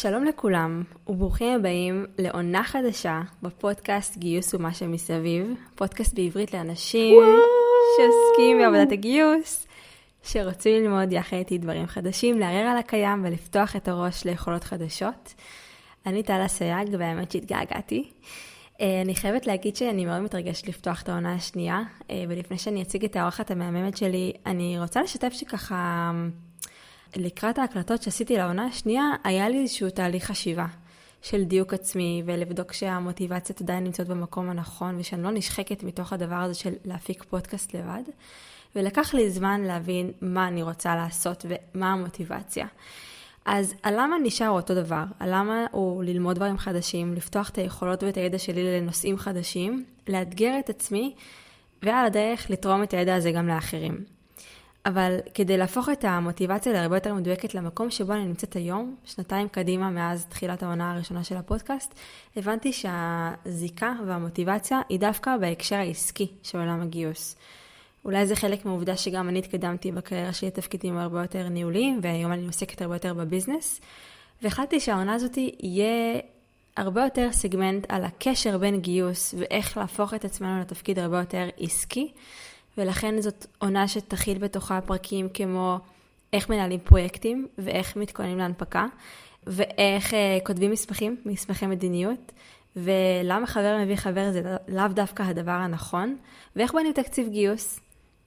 שלום לכולם, וברוכים הבאים לעונה חדשה בפודקאסט גיוס ומה שמסביב, פודקאסט בעברית לאנשים שעוסקים בעבודת הגיוס, שרוצים ללמוד יחד איתי דברים חדשים, לערער על הקיים ולפתוח את הראש ליכולות חדשות. אני טלה סייג, והאמת שהתגעגעתי. אה, אני חייבת להגיד שאני מאוד מתרגשת לפתוח את העונה השנייה, אה, ולפני שאני אציג את האורחת המהממת שלי, אני רוצה לשתף שככה... לקראת ההקלטות שעשיתי לעונה השנייה, היה לי איזשהו תהליך חשיבה של דיוק עצמי, ולבדוק שהמוטיבציות עדיין נמצאות במקום הנכון, ושאני לא נשחקת מתוך הדבר הזה של להפיק פודקאסט לבד. ולקח לי זמן להבין מה אני רוצה לעשות ומה המוטיבציה. אז הלמה נשאר אותו דבר? הלמה הוא ללמוד דברים חדשים, לפתוח את היכולות ואת הידע שלי לנושאים חדשים, לאתגר את עצמי, ועל הדרך לתרום את הידע הזה גם לאחרים. אבל כדי להפוך את המוטיבציה להרבה יותר מדויקת למקום שבו אני נמצאת היום, שנתיים קדימה מאז תחילת העונה הראשונה של הפודקאסט, הבנתי שהזיקה והמוטיבציה היא דווקא בהקשר העסקי של עולם הגיוס. אולי זה חלק מהעובדה שגם אני התקדמתי בקריירה שלי לתפקידים הרבה יותר ניהוליים, והיום אני עוסקת הרבה יותר בביזנס. והחלטתי שהעונה הזאת יהיה הרבה יותר סגמנט על הקשר בין גיוס ואיך להפוך את עצמנו לתפקיד הרבה יותר עסקי. ולכן זאת עונה שתכיל בתוכה פרקים כמו איך מנהלים פרויקטים ואיך מתכוננים להנפקה, ואיך uh, כותבים מסמכים, מסמכי מדיניות, ולמה חבר מביא חבר זה לאו דווקא הדבר הנכון, ואיך בונים תקציב גיוס,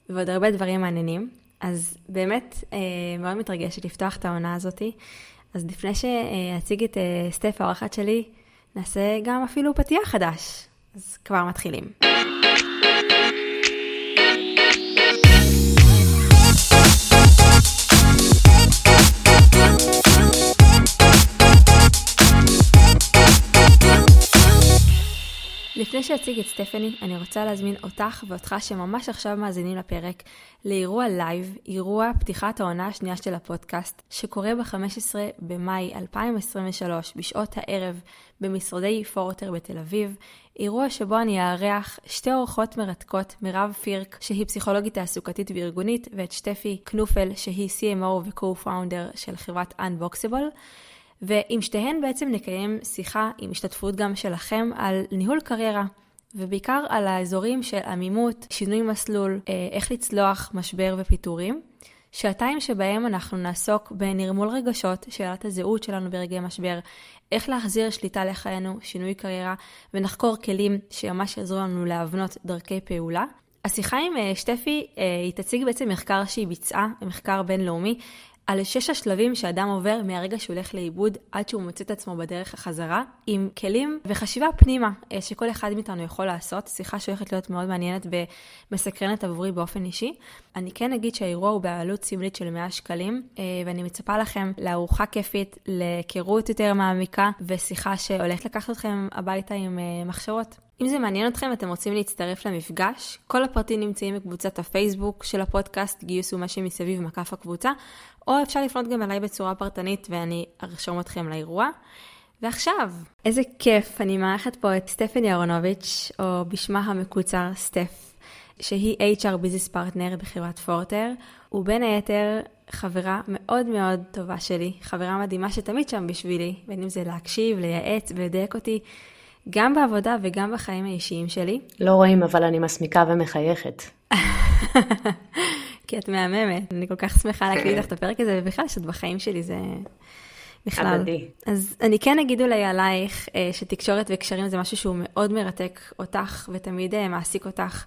ועוד הרבה דברים מעניינים. אז באמת uh, מאוד מתרגשת לפתוח את העונה הזאתי. אז לפני שאציג את uh, סטף האורחת שלי, נעשה גם אפילו פתיח חדש. אז כבר מתחילים. לפני שאציג את סטפני, אני רוצה להזמין אותך ואותך שממש עכשיו מאזינים לפרק לאירוע לייב, אירוע פתיחת העונה השנייה של הפודקאסט, שקורה ב-15 במאי 2023 בשעות הערב במשרדי פורטר בתל אביב, אירוע שבו אני אארח שתי אורחות מרתקות, מירב פירק, שהיא פסיכולוגית תעסוקתית וארגונית, ואת שטפי קנופל, שהיא CMO ו-co-founder של חברת Unboxable. ועם שתיהן בעצם נקיים שיחה עם השתתפות גם שלכם על ניהול קריירה. ובעיקר על האזורים של עמימות, שינוי מסלול, אה, איך לצלוח משבר ופיטורים. שעתיים שבהם אנחנו נעסוק בנרמול רגשות, שאלת הזהות שלנו ברגעי משבר, איך להחזיר שליטה לחיינו, שינוי קריירה, ונחקור כלים שממש יעזרו לנו להבנות דרכי פעולה. השיחה עם אה, שטפי, אה, היא תציג בעצם מחקר שהיא ביצעה, מחקר בינלאומי, על שש השלבים שאדם עובר מהרגע שהוא הולך לאיבוד עד שהוא מוצא את עצמו בדרך החזרה, עם כלים וחשיבה פנימה אה, שכל אחד מאיתנו יכול לעשות. שיחה שהולכת להיות מאוד מעניינת ומסקרנת עבורי באופן אישי. אני כן אגיד שהאירוע הוא בעלות סמלית של 100 שקלים, אה, ואני מצפה לכם לארוחה כיפית, להיכרות יותר מעמיקה, ושיחה שהולכת לקחת אתכם הביתה עם אה, מחשבות. אם זה מעניין אתכם ואתם רוצים להצטרף למפגש, כל הפרטים נמצאים בקבוצת הפייסבוק של הפודקאסט, גיוס ומה שמסביב מקף הקבוצה, או אפשר לפנות גם אליי בצורה פרטנית ואני ארשום אתכם לאירוע. ועכשיו, איזה כיף, אני מארחת פה את סטפני אהרונוביץ', או בשמה המקוצר סטף, שהיא HR business partner בחברת פורטר, ובין היתר חברה מאוד מאוד טובה שלי, חברה מדהימה שתמיד שם בשבילי, בין אם זה להקשיב, לייעץ ולדייק אותי. גם בעבודה וגם בחיים האישיים שלי. לא רואים, אבל אני מסמיקה ומחייכת. כי את מהממת. אני כל כך שמחה להקליט לך את הפרק הזה, ובכלל שאת בחיים שלי זה... בכלל. הדדי. אז אני כן אגיד אולי עלייך אה, שתקשורת וקשרים זה משהו שהוא מאוד מרתק אותך ותמיד אה, מעסיק אותך.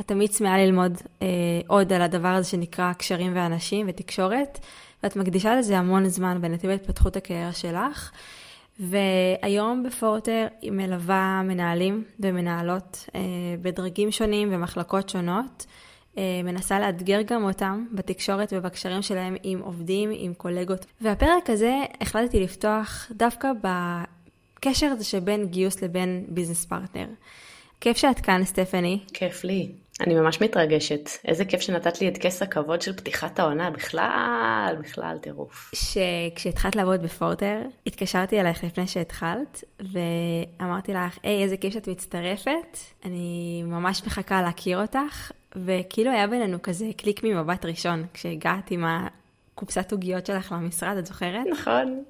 את תמיד צמאה ללמוד אה, עוד על הדבר הזה שנקרא קשרים ואנשים ותקשורת, ואת מקדישה לזה המון זמן בנתיב התפתחות הקריירה שלך. והיום בפורטר היא מלווה מנהלים ומנהלות אה, בדרגים שונים ומחלקות שונות. אה, מנסה לאתגר גם אותם בתקשורת ובקשרים שלהם עם עובדים, עם קולגות. והפרק הזה החלטתי לפתוח דווקא בקשר הזה שבין גיוס לבין business partner. כיף שאת כאן, סטפני. כיף לי. אני ממש מתרגשת. איזה כיף שנתת לי את כס הכבוד של פתיחת העונה. בכלל, בכלל טירוף. שכשהתחלת לעבוד בפורטר, התקשרתי אלייך לפני שהתחלת, ואמרתי לך, היי, איזה כיף שאת מצטרפת. אני ממש מחכה להכיר אותך, וכאילו היה בינינו כזה קליק ממבט ראשון, כשהגעת עם הקופסת עוגיות שלך למשרד, את זוכרת? נכון.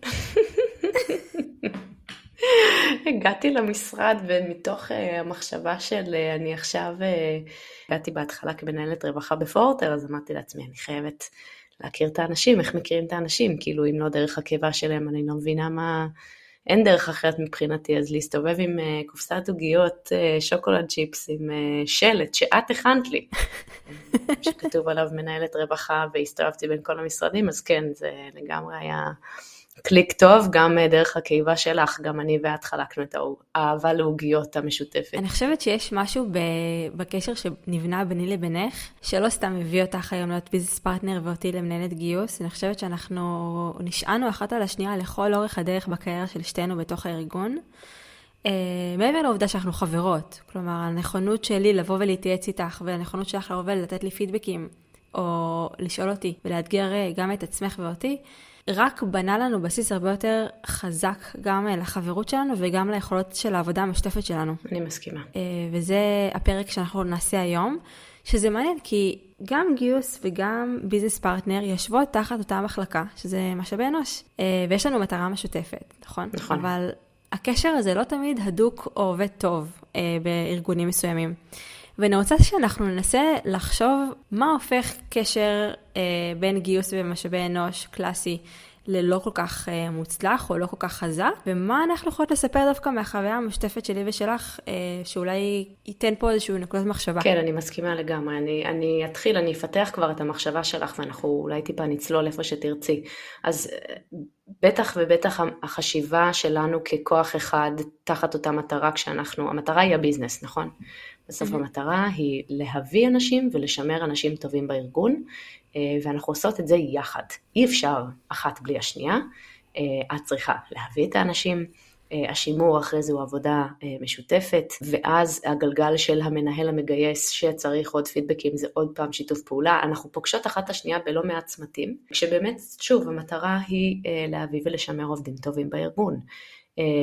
הגעתי למשרד ומתוך uh, המחשבה של uh, אני עכשיו, uh, הגעתי בהתחלה כמנהלת רווחה בפורטר, אז אמרתי לעצמי, אני חייבת להכיר את האנשים, איך מכירים את האנשים, כאילו אם לא דרך הקיבה שלהם, אני לא מבינה מה, אין דרך אחרת מבחינתי, אז להסתובב עם uh, קופסת עוגיות uh, שוקולד צ'יפס עם uh, שלט שאת הכנת לי, שכתוב עליו מנהלת רווחה והסתובבתי בין כל המשרדים, אז כן, זה לגמרי היה... קליק טוב, גם אה, דרך הקיבה שלך, גם אני ואת חלקנו את האהבה לעוגיות המשותפת. אני חושבת שיש משהו בקשר שנבנה ביני לבינך, שלא סתם הביא אותך היום להיות business partner ואותי למנהלת גיוס, אני חושבת שאנחנו נשענו אחת על השנייה לכל אורך הדרך בקריירה של שתינו בתוך הארגון. Uh, מעבר לעובדה שאנחנו חברות, כלומר הנכונות שלי לבוא ולהתייעץ איתך, והנכונות שלך לבוא ולתת לי פידבקים, או לשאול אותי ולאתגר אה, גם את עצמך ואותי, רק בנה לנו בסיס הרבה יותר חזק גם לחברות שלנו וגם ליכולות של העבודה המשותפת שלנו. אני מסכימה. אה, וזה הפרק שאנחנו נעשה היום, שזה מעניין כי גם גיוס וגם business partner יושבות תחת אותה מחלקה, שזה משאבי אנוש, אה, ויש לנו מטרה משותפת, נכון? נכון. אבל הקשר הזה לא תמיד הדוק או עובד טוב אה, בארגונים מסוימים. ואני רוצה שאנחנו ננסה לחשוב מה הופך קשר אה, בין גיוס ומשאבי אנוש קלאסי ללא כל כך אה, מוצלח או לא כל כך חזק, ומה אנחנו יכולות לספר דווקא מהחוויה המשותפת שלי ושלך, אה, שאולי ייתן פה איזשהו נקודת מחשבה. כן, אני מסכימה לגמרי. אני, אני אתחיל, אני אפתח כבר את המחשבה שלך, ואנחנו אולי טיפה נצלול איפה שתרצי. אז אה, בטח ובטח החשיבה שלנו ככוח אחד תחת אותה מטרה כשאנחנו, המטרה היא הביזנס, נכון? בסוף mm-hmm. המטרה היא להביא אנשים ולשמר אנשים טובים בארגון, אה, ואנחנו עושות את זה יחד. אי אפשר אחת בלי השנייה. אה, את צריכה להביא את האנשים, אה, השימור אחרי זה הוא עבודה משותפת, ואז הגלגל של המנהל המגייס שצריך עוד פידבקים זה עוד פעם שיתוף פעולה. אנחנו פוגשות אחת את השנייה בלא מעט צמתים, כשבאמת, שוב, המטרה היא להביא ולשמר עובדים טובים בארגון.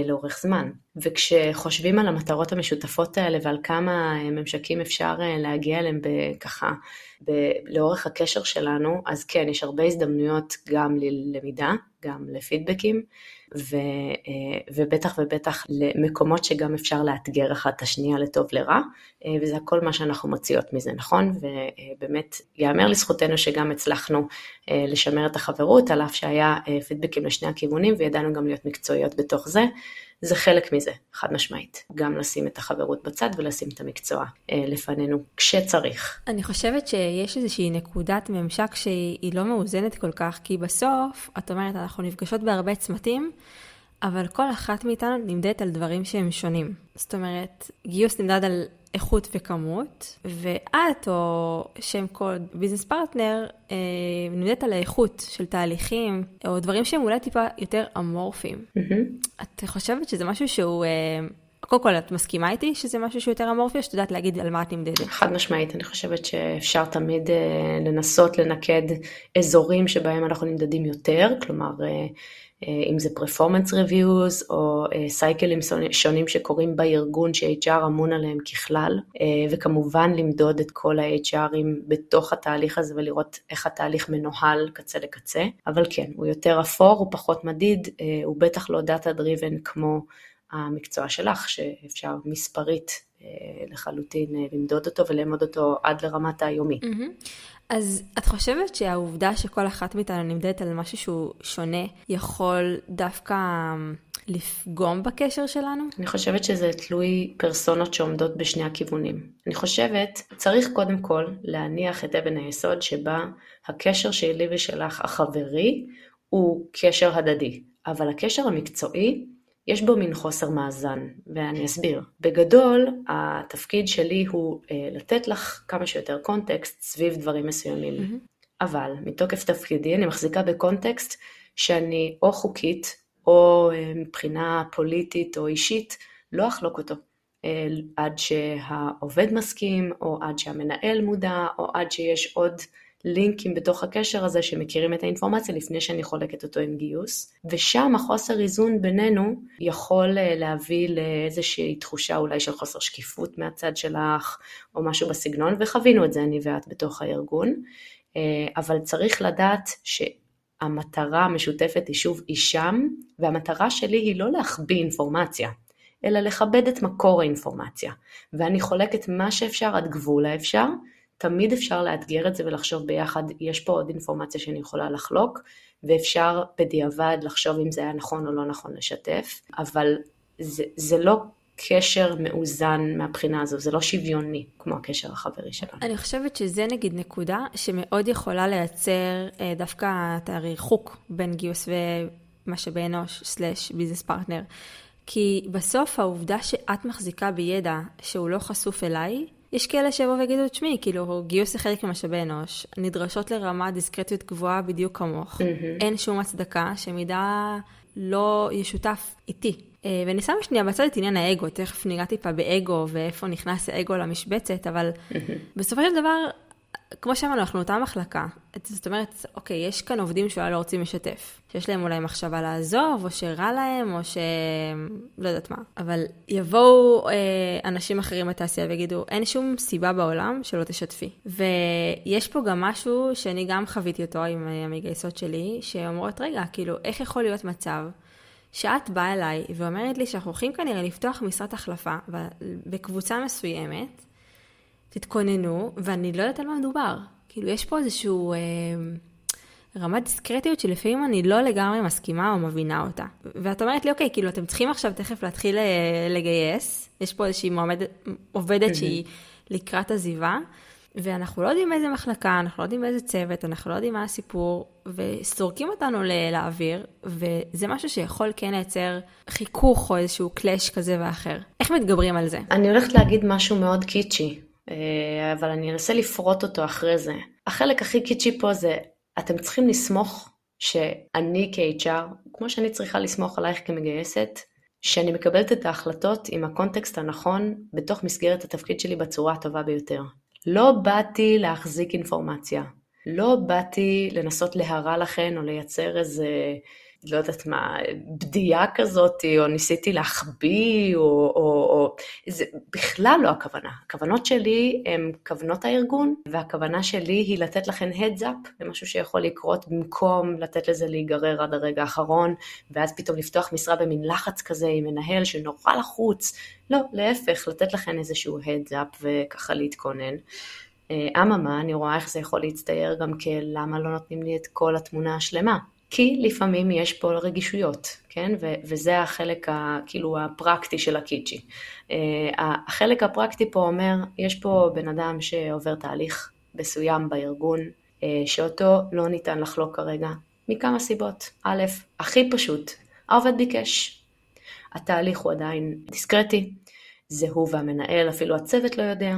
לאורך זמן. וכשחושבים על המטרות המשותפות האלה ועל כמה ממשקים אפשר להגיע אליהם ככה לאורך הקשר שלנו, אז כן, יש הרבה הזדמנויות גם ללמידה, גם לפידבקים, ו, אה, ובטח ובטח למקומות שגם אפשר לאתגר אחת את השנייה לטוב לרע, אה, וזה הכל מה שאנחנו מוציאות מזה, נכון? ובאמת, ייאמר לזכותנו שגם הצלחנו אה, לשמר את החברות, על אף שהיה פידבקים לשני הכיוונים, וידענו גם להיות מקצועיות בתוך זה. זה חלק מזה, חד משמעית. גם לשים את החברות בצד ולשים את המקצוע אה, לפנינו כשצריך. אני חושבת שיש איזושהי נקודת ממשק שהיא לא מאוזנת כל כך, כי בסוף, את אומרת, אנחנו נפגשות בהרבה צמתים, אבל כל אחת מאיתנו נמדדת על דברים שהם שונים. זאת אומרת, גיוס נמדד על איכות וכמות, ואת או שם קוד business partner אה, נמדדת על האיכות של תהליכים, או דברים שהם אולי טיפה יותר אמורפיים. Mm-hmm. את חושבת שזה משהו שהוא... אה, קודם כל, את מסכימה איתי שזה משהו שהוא יותר אמורפי, או שאת יודעת להגיד על מה את נמדדת? חד משמעית, אני חושבת שאפשר תמיד אה, לנסות לנקד אזורים שבהם אנחנו נמדדים יותר, כלומר, אה, אם זה performance reviews או סייקלים אה, שונים שקורים בארגון ש-HR אמון עליהם ככלל, אה, וכמובן למדוד את כל ה-HRים בתוך התהליך הזה ולראות איך התהליך מנוהל קצה לקצה, אבל כן, הוא יותר אפור, הוא פחות מדיד, הוא בטח לא data driven כמו המקצוע שלך, שאפשר מספרית לחלוטין למדוד אותו ולאמוד אותו עד לרמת היומי. Mm-hmm. אז את חושבת שהעובדה שכל אחת מאיתנו נמדדת על משהו שהוא שונה, יכול דווקא אמ, לפגום בקשר שלנו? אני חושבת שזה תלוי פרסונות שעומדות בשני הכיוונים. אני חושבת, צריך קודם כל להניח את אבן היסוד שבה הקשר שלי ושלך החברי הוא קשר הדדי, אבל הקשר המקצועי יש בו מין חוסר מאזן, ואני אסביר. בגדול, התפקיד שלי הוא אה, לתת לך כמה שיותר קונטקסט סביב דברים מסוימים. Mm-hmm. אבל מתוקף תפקידי אני מחזיקה בקונטקסט שאני או חוקית, או אה, מבחינה פוליטית או אישית, לא אחלוק אותו. אה, עד שהעובד מסכים, או עד שהמנהל מודע, או עד שיש עוד לינקים בתוך הקשר הזה שמכירים את האינפורמציה לפני שאני חולקת אותו עם גיוס, ושם החוסר איזון בינינו יכול אה, להביא לאיזושהי תחושה אולי של חוסר שקיפות מהצד שלך, או משהו בסגנון, וחווינו את זה אני ואת בתוך הארגון, אה, אבל צריך לדעת שהמטרה המשותפת היא שוב היא שם, והמטרה שלי היא לא להחביא אינפורמציה, אלא לכבד את מקור האינפורמציה. ואני חולקת מה שאפשר עד גבול האפשר, תמיד אפשר לאתגר את זה ולחשוב ביחד, יש פה עוד אינפורמציה שאני יכולה לחלוק, ואפשר בדיעבד לחשוב אם זה היה נכון או לא נכון לשתף, אבל זה, זה לא קשר מאוזן מהבחינה הזו, זה לא שוויוני כמו הקשר החברי שלנו. אני חושבת שזה נגיד נקודה שמאוד יכולה לייצר אה, דווקא את הריחוק בין גיוס ומשאבי אנוש slash business partner. כי בסוף העובדה שאת מחזיקה בידע שהוא לא חשוף אליי, יש כאלה שיבואו ויגידו, תשמעי, כאילו, גיוס זה חלק ממשאבי אנוש, נדרשות לרמת דיסקרטיות גבוהה בדיוק כמוך. Mm-hmm. אין שום הצדקה שמידע לא ישותף איתי. אה, ואני שמה שנייה בצד את עניין האגו, תכף ניגע טיפה באגו ואיפה נכנס האגו למשבצת, אבל בסופו של דבר, כמו שאמרנו, אנחנו אותה מחלקה. זאת אומרת, אוקיי, יש כאן עובדים שאולי לא רוצים לשתף. שיש להם אולי מחשבה לעזוב, או שרע להם, או ש... לא יודעת מה. אבל יבואו אה, אנשים אחרים בתעשייה ויגידו, אין שום סיבה בעולם שלא תשתפי. ויש פה גם משהו שאני גם חוויתי אותו עם המגייסות שלי, שאומרות, רגע, כאילו, איך יכול להיות מצב שאת באה אליי ואומרת לי שאנחנו הולכים כנראה לפתוח משרת החלפה בקבוצה מסוימת, תתכוננו, ואני לא יודעת על מה מדובר. כאילו, יש פה איזשהו אה, רמת דיסקרטיות שלפעמים אני לא לגמרי מסכימה או מבינה אותה. ואת אומרת לי, אוקיי, כאילו, אתם צריכים עכשיו תכף להתחיל אה, לגייס, יש פה איזושהי מועמדת, עובדת שהיא לקראת עזיבה, ואנחנו לא יודעים באיזה מחלקה, אנחנו לא יודעים באיזה צוות, אנחנו לא יודעים מה הסיפור, וסורקים אותנו לאוויר, וזה משהו שיכול כן לייצר חיכוך או איזשהו קלאש כזה ואחר. איך מתגברים על זה? אני הולכת להגיד משהו מאוד קיצ'י, אבל אני אנסה לפרוט אותו אחרי זה. החלק הכי קיצ'י פה זה, אתם צריכים לסמוך שאני כ-HR, כמו שאני צריכה לסמוך עלייך כמגייסת, שאני מקבלת את ההחלטות עם הקונטקסט הנכון בתוך מסגרת התפקיד שלי בצורה הטובה ביותר. לא באתי להחזיק אינפורמציה, לא באתי לנסות להרע לכן או לייצר איזה, לא יודעת מה, בדיה כזאת, או ניסיתי להחביא, או, או, או... זה בכלל לא הכוונה. הכוונות שלי הן כוונות הארגון, והכוונה שלי היא לתת לכן heads up למשהו שיכול לקרות במקום לתת לזה להיגרר עד הרגע האחרון, ואז פתאום לפתוח משרה במין לחץ כזה עם מנהל שנורא לחוץ. לא, להפך, לתת לכן איזשהו heads up וככה להתכונן. אממה, אני רואה איך זה יכול להצטייר גם כלמה לא נותנים לי את כל התמונה השלמה. כי לפעמים יש פה רגישויות, כן? ו- וזה החלק ה- כאילו הפרקטי של הקיצ'י. Uh, החלק הפרקטי פה אומר, יש פה בן אדם שעובר תהליך מסוים בארגון, uh, שאותו לא ניתן לחלוק כרגע, מכמה סיבות. א', הכי פשוט, העובד ביקש. התהליך הוא עדיין דיסקרטי, זה הוא והמנהל, אפילו הצוות לא יודע.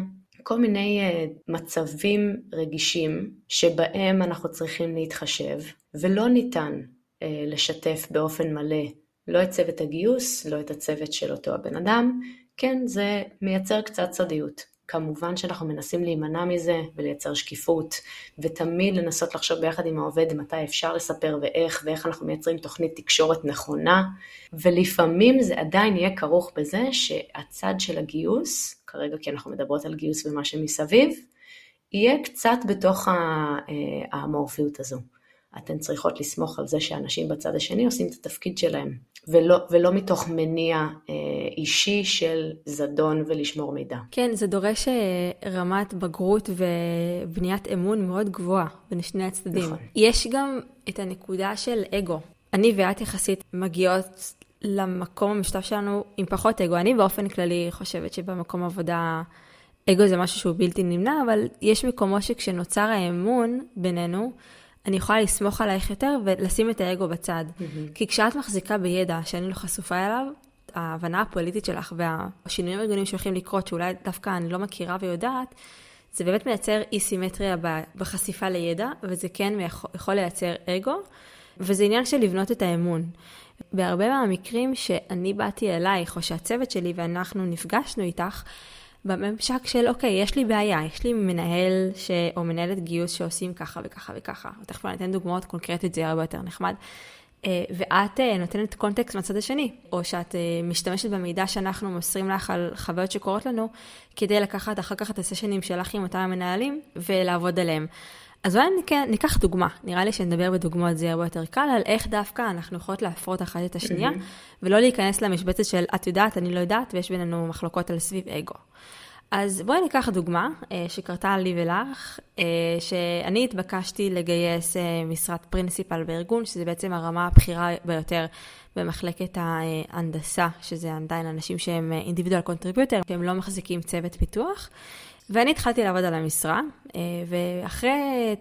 כל מיני uh, מצבים רגישים שבהם אנחנו צריכים להתחשב, ולא ניתן uh, לשתף באופן מלא לא את צוות הגיוס, לא את הצוות של אותו הבן אדם, כן, זה מייצר קצת סודיות. כמובן שאנחנו מנסים להימנע מזה ולייצר שקיפות, ותמיד לנסות לחשוב ביחד עם העובד מתי אפשר לספר ואיך, ואיך אנחנו מייצרים תוכנית תקשורת נכונה, ולפעמים זה עדיין יהיה כרוך בזה שהצד של הגיוס, כרגע כי אנחנו מדברות על גיוס ומה שמסביב, יהיה קצת בתוך אה, האמורפיות הזו. אתן צריכות לסמוך על זה שאנשים בצד השני עושים את התפקיד שלהם, ולא, ולא מתוך מניע אה, אישי של זדון ולשמור מידע. כן, זה דורש אה, רמת בגרות ובניית אמון מאוד גבוהה בין שני הצדדים. נכון. יש גם את הנקודה של אגו. אני ואת יחסית מגיעות למקום המשותף שלנו עם פחות אגו. אני באופן כללי חושבת שבמקום עבודה אגו זה משהו שהוא בלתי נמנע, אבל יש מקומות שכשנוצר האמון בינינו, אני יכולה לסמוך עלייך יותר ולשים את האגו בצד. Mm-hmm. כי כשאת מחזיקה בידע שאני לא חשופה אליו, ההבנה הפוליטית שלך והשינויים הארגוניים שהולכים לקרות, שאולי דווקא אני לא מכירה ויודעת, זה באמת מייצר אי סימטריה בחשיפה לידע, וזה כן יכול לייצר אגו, וזה עניין של לבנות את האמון. בהרבה מהמקרים שאני באתי אלייך, או שהצוות שלי ואנחנו נפגשנו איתך, בממשק של, אוקיי, יש לי בעיה, יש לי מנהל ש... או מנהלת גיוס שעושים ככה וככה וככה, תכף אני אתן דוגמאות קונקרטית, זה יהיה הרבה יותר נחמד. אה, ואת אה, נותנת קונטקסט מהצד השני, או שאת אה, משתמשת במידע שאנחנו מוסרים לך על חוויות שקורות לנו, כדי לקחת אחר כך את הסשנים שלך עם אותם המנהלים ולעבוד עליהם. אז אולי ניקח דוגמה, נראה לי שנדבר בדוגמאות זה יהיה הרבה יותר קל, על איך דווקא אנחנו יכולות להפרות אחת את השנייה, mm-hmm. ולא להיכנס למשבצת של את יודעת, אני לא יודעת, ויש בינינו מחלוקות על סביב אגו. אז בואי ניקח דוגמה אה, שקרתה לי ולך, אה, שאני התבקשתי לגייס אה, משרת principal בארגון, שזה בעצם הרמה הבכירה ביותר במחלקת ההנדסה, שזה עדיין אנשים שהם individual contributor, שהם לא מחזיקים צוות פיתוח. ואני התחלתי לעבוד על המשרה, ואחרי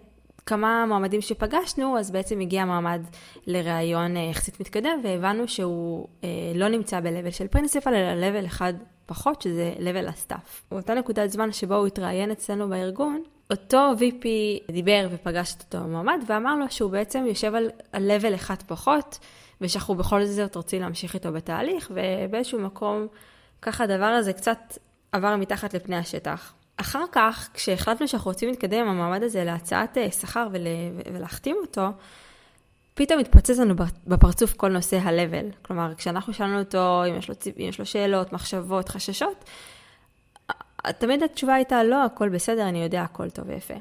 כמה מועמדים שפגשנו, אז בעצם הגיע מועמד לראיון יחסית מתקדם, והבנו שהוא לא נמצא ב-level של principal, אלא level אחד פחות, שזה level ה staff. באותה נקודת זמן שבו הוא התראיין אצלנו בארגון, אותו VP דיבר ופגש את אותו מועמד ואמר לו שהוא בעצם יושב על, על level אחד פחות, ושאנחנו בכל זאת רוצים להמשיך איתו בתהליך, ובאיזשהו מקום ככה הדבר הזה קצת עבר מתחת לפני השטח. אחר כך, כשהחלטנו שאנחנו רוצים להתקדם עם המעמד הזה להצעת אה, שכר ול... ולהחתים אותו, פתאום התפוצץ לנו בפרצוף כל נושא ה-level. כלומר, כשאנחנו שאלנו אותו אם יש לו, אם יש לו שאלות, מחשבות, חששות, תמיד התשובה הייתה, לא, הכל בסדר, אני יודע, הכל טוב ויפה.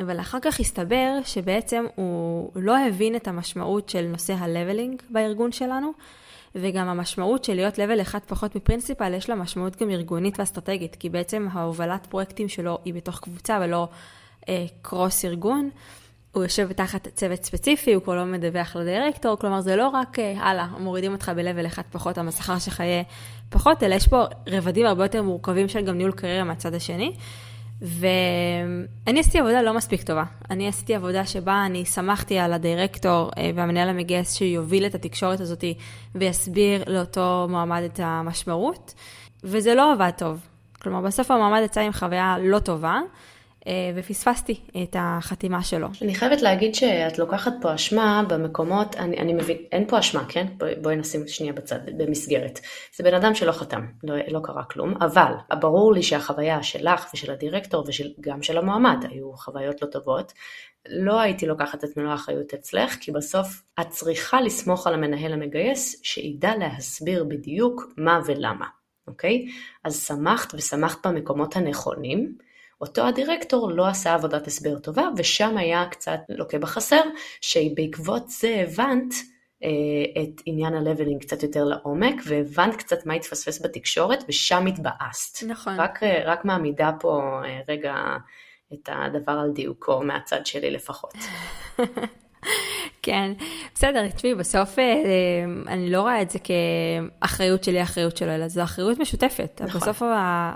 אבל אחר כך הסתבר שבעצם הוא לא הבין את המשמעות של נושא ה-leveling בארגון שלנו, וגם המשמעות של להיות level אחד פחות מפרינסיפל, יש לה משמעות גם ארגונית ואסטרטגית, כי בעצם ההובלת פרויקטים שלו היא בתוך קבוצה ולא אה, קרוס ארגון. הוא יושב תחת צוות ספציפי, הוא כבר לא מדווח לדירקטור, כלומר זה לא רק, אה, הלאה, מורידים אותך ב-level אחד פחות, השכר שלך יהיה פחות, אלא יש פה רבדים הרבה יותר מורכבים של גם ניהול קריירה מהצד השני. ואני עשיתי עבודה לא מספיק טובה. אני עשיתי עבודה שבה אני שמחתי על הדירקטור אה, והמנהל המגייס שיוביל את התקשורת הזאת ויסביר לאותו מועמד את המשמעות, וזה לא עבד טוב. כלומר, בסוף המועמד יצא עם חוויה לא טובה. אה, ופספסתי את החתימה שלו. אני חייבת להגיד שאת לוקחת פה אשמה במקומות, אני, אני מבין, אין פה אשמה, כן? בואי, נשים שנייה בצד, במסגרת. זה בן אדם שלא חתם, לא, לא קרה כלום, אבל ברור לי שהחוויה שלך ושל הדירקטור וגם של המועמד היו חוויות לא טובות. לא הייתי לוקחת את מלוא האחריות אצלך, כי בסוף את צריכה לסמוך על המנהל המגייס שידע להסביר בדיוק מה ולמה, אוקיי? אז שמחת ושמחת במקומות הנכונים. אותו הדירקטור לא עשה עבודת הסבר טובה, ושם היה קצת לוקה בחסר, שבעקבות זה הבנת אה, את עניין הלבלינג קצת יותר לעומק, והבנת קצת מה התפספס בתקשורת, ושם התבאסת. נכון. רק, אה, רק מעמידה פה אה, רגע את הדבר על דיוקו, מהצד שלי לפחות. כן, בסדר, תשמעי, בסוף אה, אני לא רואה את זה כאחריות שלי, אחריות שלו, אלא זו אחריות משותפת. נכון. בסוף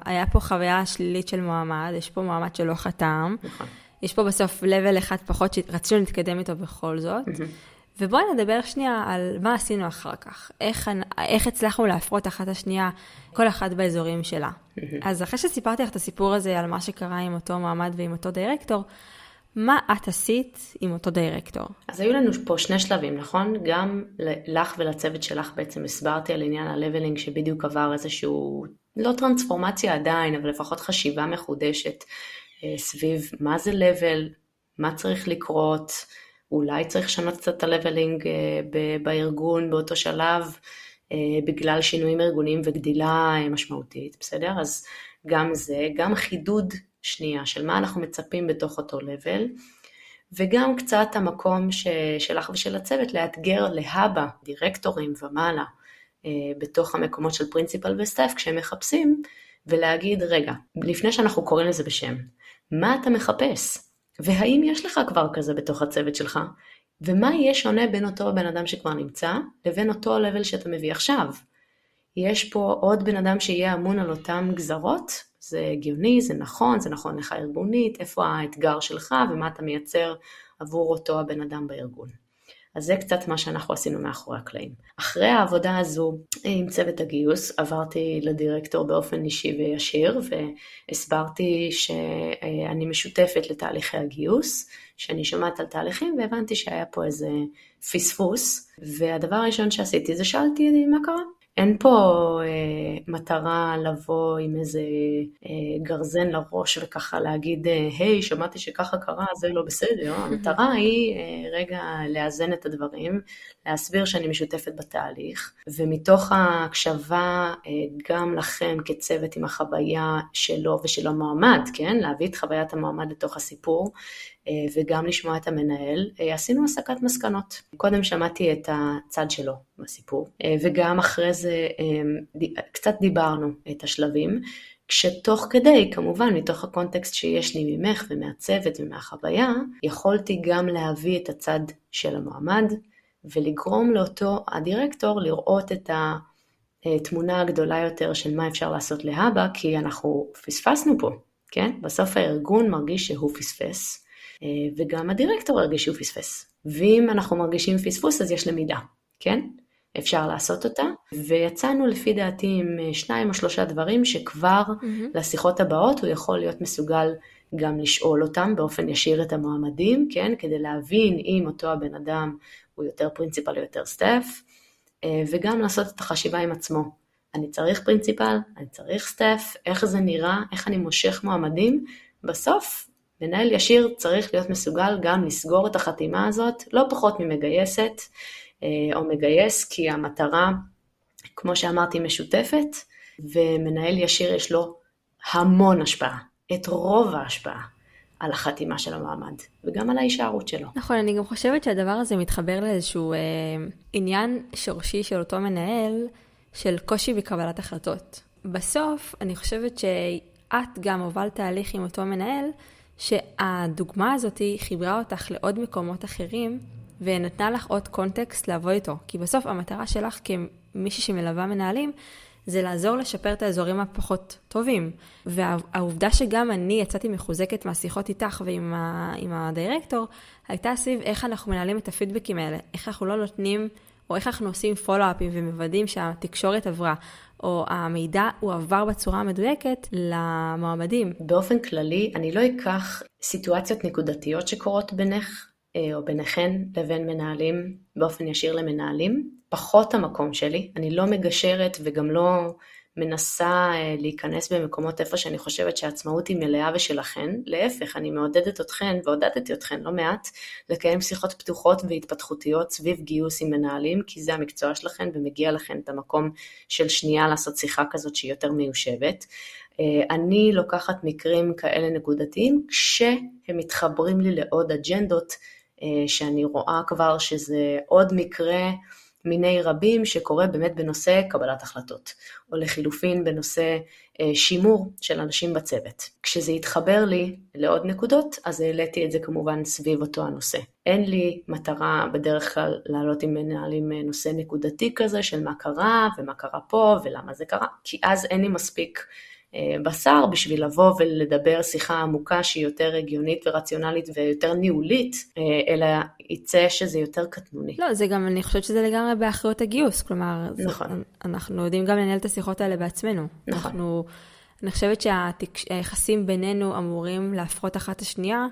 היה פה חוויה שלילית של מועמד, יש פה מועמד שלא חתם. נכון. יש פה בסוף level אחד פחות שרצינו להתקדם איתו בכל זאת. ובואי נדבר שנייה על מה עשינו אחר כך. איך, איך הצלחנו להפרות אחת השנייה, כל אחת באזורים שלה. אז אחרי שסיפרתי לך את הסיפור הזה על מה שקרה עם אותו מועמד ועם אותו דירקטור, מה את עשית עם אותו דירקטור? אז היו לנו פה שני שלבים, נכון? גם לך ולצוות שלך בעצם הסברתי על עניין הלבלינג שבדיוק עבר איזשהו, לא טרנספורמציה עדיין, אבל לפחות חשיבה מחודשת אה, סביב מה זה לבל, מה צריך לקרות, אולי צריך לשנות קצת את הלבלינג אה, בארגון באותו שלב, אה, בגלל שינויים ארגוניים וגדילה משמעותית, בסדר? אז גם זה, גם חידוד שנייה של מה אנחנו מצפים בתוך אותו level, וגם קצת המקום ש, שלך ושל הצוות לאתגר להבא, דירקטורים ומעלה, אה, בתוך המקומות של principal ו staff כשהם מחפשים, ולהגיד, רגע, לפני שאנחנו קוראים לזה בשם, מה אתה מחפש? והאם יש לך כבר כזה בתוך הצוות שלך? ומה יהיה שונה בין אותו בן אדם שכבר נמצא, לבין אותו level שאתה מביא עכשיו? יש פה עוד בן אדם שיהיה אמון על אותם גזרות, זה הגיוני, זה נכון, זה נכון לך ארגונית, איפה האתגר שלך ומה אתה מייצר עבור אותו הבן אדם בארגון. אז זה קצת מה שאנחנו עשינו מאחורי הקלעים. אחרי העבודה הזו עם צוות הגיוס עברתי לדירקטור באופן אישי וישיר והסברתי שאני משותפת לתהליכי הגיוס, שאני שומעת על תהליכים והבנתי שהיה פה איזה פספוס והדבר הראשון שעשיתי זה שאלתי מה קרה. אין פה אה, מטרה לבוא עם איזה אה, גרזן לראש וככה להגיד, אה, היי, שמעתי שככה קרה, זה לא בסדר. המטרה היא אה, רגע לאזן את הדברים, להסביר שאני משותפת בתהליך, ומתוך ההקשבה אה, גם לכם כצוות עם החוויה שלו ושל המועמד, כן? להביא את חוויית המועמד לתוך הסיפור. וגם לשמוע את המנהל, עשינו הסקת מסקנות. קודם שמעתי את הצד שלו בסיפור, וגם אחרי זה קצת דיברנו את השלבים, כשתוך כדי, כמובן, מתוך הקונטקסט שיש לי ממך ומהצוות ומהחוויה, יכולתי גם להביא את הצד של המועמד ולגרום לאותו הדירקטור לראות את התמונה הגדולה יותר של מה אפשר לעשות להבא, כי אנחנו פספסנו פה, כן? בסוף הארגון מרגיש שהוא פספס, אה, וגם הדירקטור הרגיש שהוא פספס. ואם אנחנו מרגישים פספוס אז יש למידה, כן? אפשר לעשות אותה, ויצאנו לפי דעתי עם אה, שניים או שלושה דברים שכבר mm-hmm. לשיחות הבאות הוא יכול להיות מסוגל גם לשאול אותם באופן ישיר את המועמדים, כן, כדי להבין אם אותו הבן אדם הוא יותר principal או יותר staff, אה, וגם לעשות את החשיבה עם עצמו. אני צריך principal, אני צריך staff, איך זה נראה, איך אני מושך מועמדים, בסוף מנהל ישיר צריך להיות מסוגל גם לסגור את החתימה הזאת, לא פחות ממגייסת, אה, או מגייס, כי המטרה, כמו שאמרתי, משותפת, ומנהל ישיר יש לו המון השפעה, את רוב ההשפעה. על החתימה של המועמד, וגם על ההישארות שלו. נכון, אני גם חושבת שהדבר הזה מתחבר לאיזשהו אה, עניין שורשי של אותו מנהל, של קושי בקבלת החלטות. בסוף, אני חושבת שאת גם הובלת תהליך עם אותו מנהל, שהדוגמה הזאת חיברה אותך לעוד מקומות אחרים, ונתנה לך עוד קונטקסט לעבוד איתו. כי בסוף המטרה שלך כמישהי שמלווה מנהלים, זה לעזור לשפר את האזורים הפחות טובים. והעובדה שגם אני יצאתי מחוזקת מהשיחות איתך ועם ה, הדירקטור, הייתה סביב איך אנחנו מנהלים את הפידבקים האלה, איך אנחנו לא נותנים, או איך אנחנו עושים פולו-אפים ומוודאים שהתקשורת עברה, או המידע הוא עבר בצורה המדויקת למועמדים. באופן כללי, אני לא אקח סיטואציות נקודתיות שקורות בינך אה, או ביניכן לבין מנהלים, באופן ישיר למנהלים, פחות המקום שלי, אני לא מגשרת וגם לא מנסה אה, להיכנס במקומות איפה שאני חושבת שהעצמאות היא מלאה ושלכן, להפך, אני מעודדת אתכן ועודדתי אתכן לא מעט לקיים שיחות פתוחות והתפתחותיות סביב גיוס עם מנהלים, כי זה המקצוע שלכן ומגיע לכן את המקום של שנייה לעשות שיחה כזאת שהיא יותר מיושבת. אה, אני לוקחת מקרים כאלה נקודתיים כשהם מתחברים לי לעוד אג'נדות אה, שאני רואה כבר שזה עוד מקרה מיני רבים שקורה באמת בנושא קבלת החלטות, או לחילופין בנושא אה, שימור של אנשים בצוות. כשזה התחבר לי לעוד נקודות, אז העליתי את זה כמובן סביב אותו הנושא. אין לי מטרה בדרך כלל לעלות עם מנהלים אה, נושא נקודתי כזה של מה קרה ומה קרה פה ולמה זה קרה, כי אז אין לי מספיק בשר בשביל לבוא ולדבר שיחה עמוקה שהיא יותר הגיונית ורציונלית ויותר ניהולית, אה, אלא יצא שזה יותר קטנוני. לא, זה גם, אני חושבת שזה לגמרי באחריות הגיוס, כלומר, נכון. זה, אנחנו יודעים גם לנהל את השיחות האלה בעצמנו. נכון. אנחנו, אני חושבת שהיחסים בינינו אמורים להפחות אחת השנייה,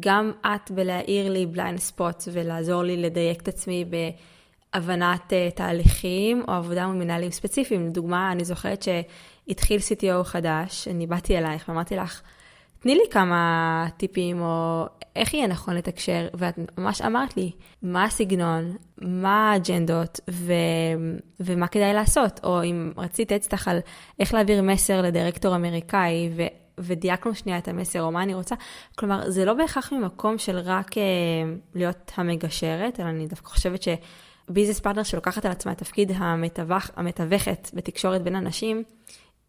גם את בלהעיר לי בליינד ספוט ולעזור לי לדייק את עצמי ב... הבנת uh, תהליכים או עבודה מול מנהלים ספציפיים. לדוגמה, אני זוכרת שהתחיל CTO חדש, אני באתי אלייך ואמרתי לך, תני לי כמה טיפים, או איך יהיה נכון לתקשר, ואת ממש אמרת לי, מה הסגנון, מה האג'נדות, ו... ומה כדאי לעשות, או אם רצית אצטח על איך להעביר מסר לדירקטור אמריקאי, ו... ודייקנו שנייה את המסר, או מה אני רוצה. כלומר, זה לא בהכרח ממקום של רק אה, להיות המגשרת, אלא אני דווקא חושבת ש... ביזנס פרטנר שלוקחת על עצמה את תפקיד המתווכת בתקשורת בין אנשים,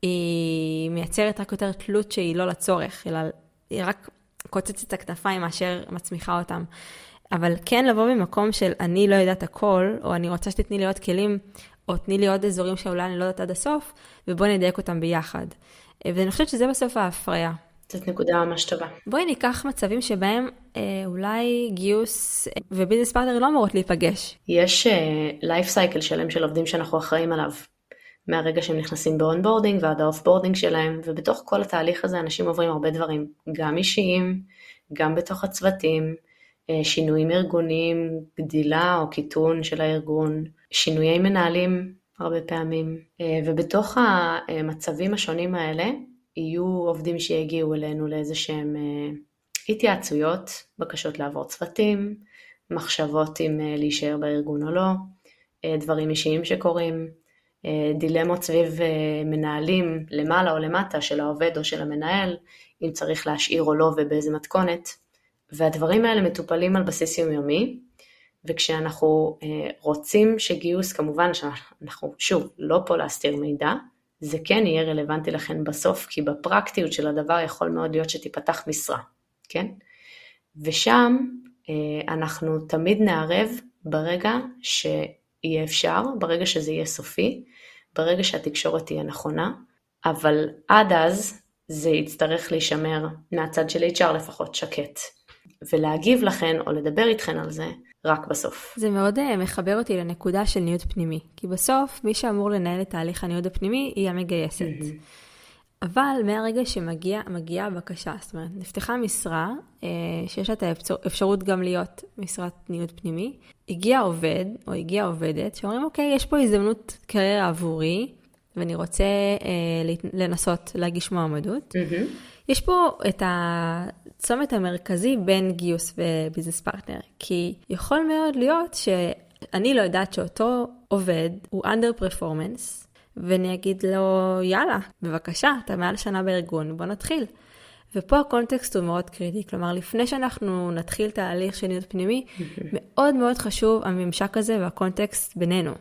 היא מייצרת רק יותר תלות שהיא לא לצורך, אלא היא רק קוצצת את הכתפיים מאשר מצמיחה אותם. אבל כן לבוא ממקום של אני לא יודעת הכל, או אני רוצה שתתני לי עוד כלים, או תני לי עוד אזורים שאולי אני לא יודעת עד הסוף, ובואי נדייק אותם ביחד. ואני חושבת שזה בסוף ההפריה. זאת נקודה ממש טובה. בואי ניקח מצבים שבהם אה, אולי גיוס אה, ו business partner לא אמורות להיפגש. יש life uh, cycle שלם של עובדים שאנחנו אחראים עליו. מהרגע שהם נכנסים ב onboarding ועד ה offboarding שלהם, ובתוך כל התהליך הזה אנשים עוברים הרבה דברים, גם אישיים, גם בתוך הצוותים, אה, שינויים ארגוניים, גדילה או קיטון של הארגון, שינויי מנהלים הרבה פעמים, אה, ובתוך המצבים השונים האלה יהיו עובדים שיגיעו אלינו לאיזה שהם אה, התייעצויות, בקשות לעבור צוותים, מחשבות אם להישאר בארגון או לא, דברים אישיים שקורים, דילמות סביב מנהלים למעלה או למטה של העובד או של המנהל, אם צריך להשאיר או לא ובאיזה מתכונת. והדברים האלה מטופלים על בסיס יומיומי, וכשאנחנו אה, רוצים שגיוס, כמובן שאנחנו, שוב, לא פה להסתיר מידע, זה כן יהיה רלוונטי לכן בסוף, כי בפרקטיות של הדבר יכול מאוד להיות שתיפתח משרה, כן? ושם אה, אנחנו תמיד נערב ברגע שיהיה אפשר, ברגע שזה יהיה סופי, ברגע שהתקשורת תהיה נכונה, אבל עד אז זה יצטרך להישמר מהצד של HR לפחות שקט. ולהגיב לכן או לדבר איתכן על זה רק בסוף. זה מאוד uh, מחבר אותי לנקודה של ניוד פנימי, כי בסוף מי שאמור לנהל את תהליך הניוד הפנימי היא המגייסת. Mm-hmm. אבל מהרגע שמגיעה הבקשה, זאת אומרת, נפתחה משרה, אה, שיש לה את האפשרות גם להיות משרת ניוד פנימי, הגיע עובד או הגיעה עובדת שאומרים, אוקיי, יש פה הזדמנות קריירה עבורי, ואני רוצה אה, לנסות להגיש מועמדות. Mm-hmm. יש פה את הצומת המרכזי בין גיוס ו business partner, כי יכול מאוד להיות שאני לא יודעת שאותו עובד הוא under performance, ואני אגיד לו, יאללה, בבקשה, אתה מעל שנה בארגון, בוא נתחיל. ופה ה context הוא מאוד קריטי, כלומר, לפני שאנחנו נתחיל תהליך של ניוד פנימי, מאוד מאוד חשוב הממשק הזה וה context בינינו.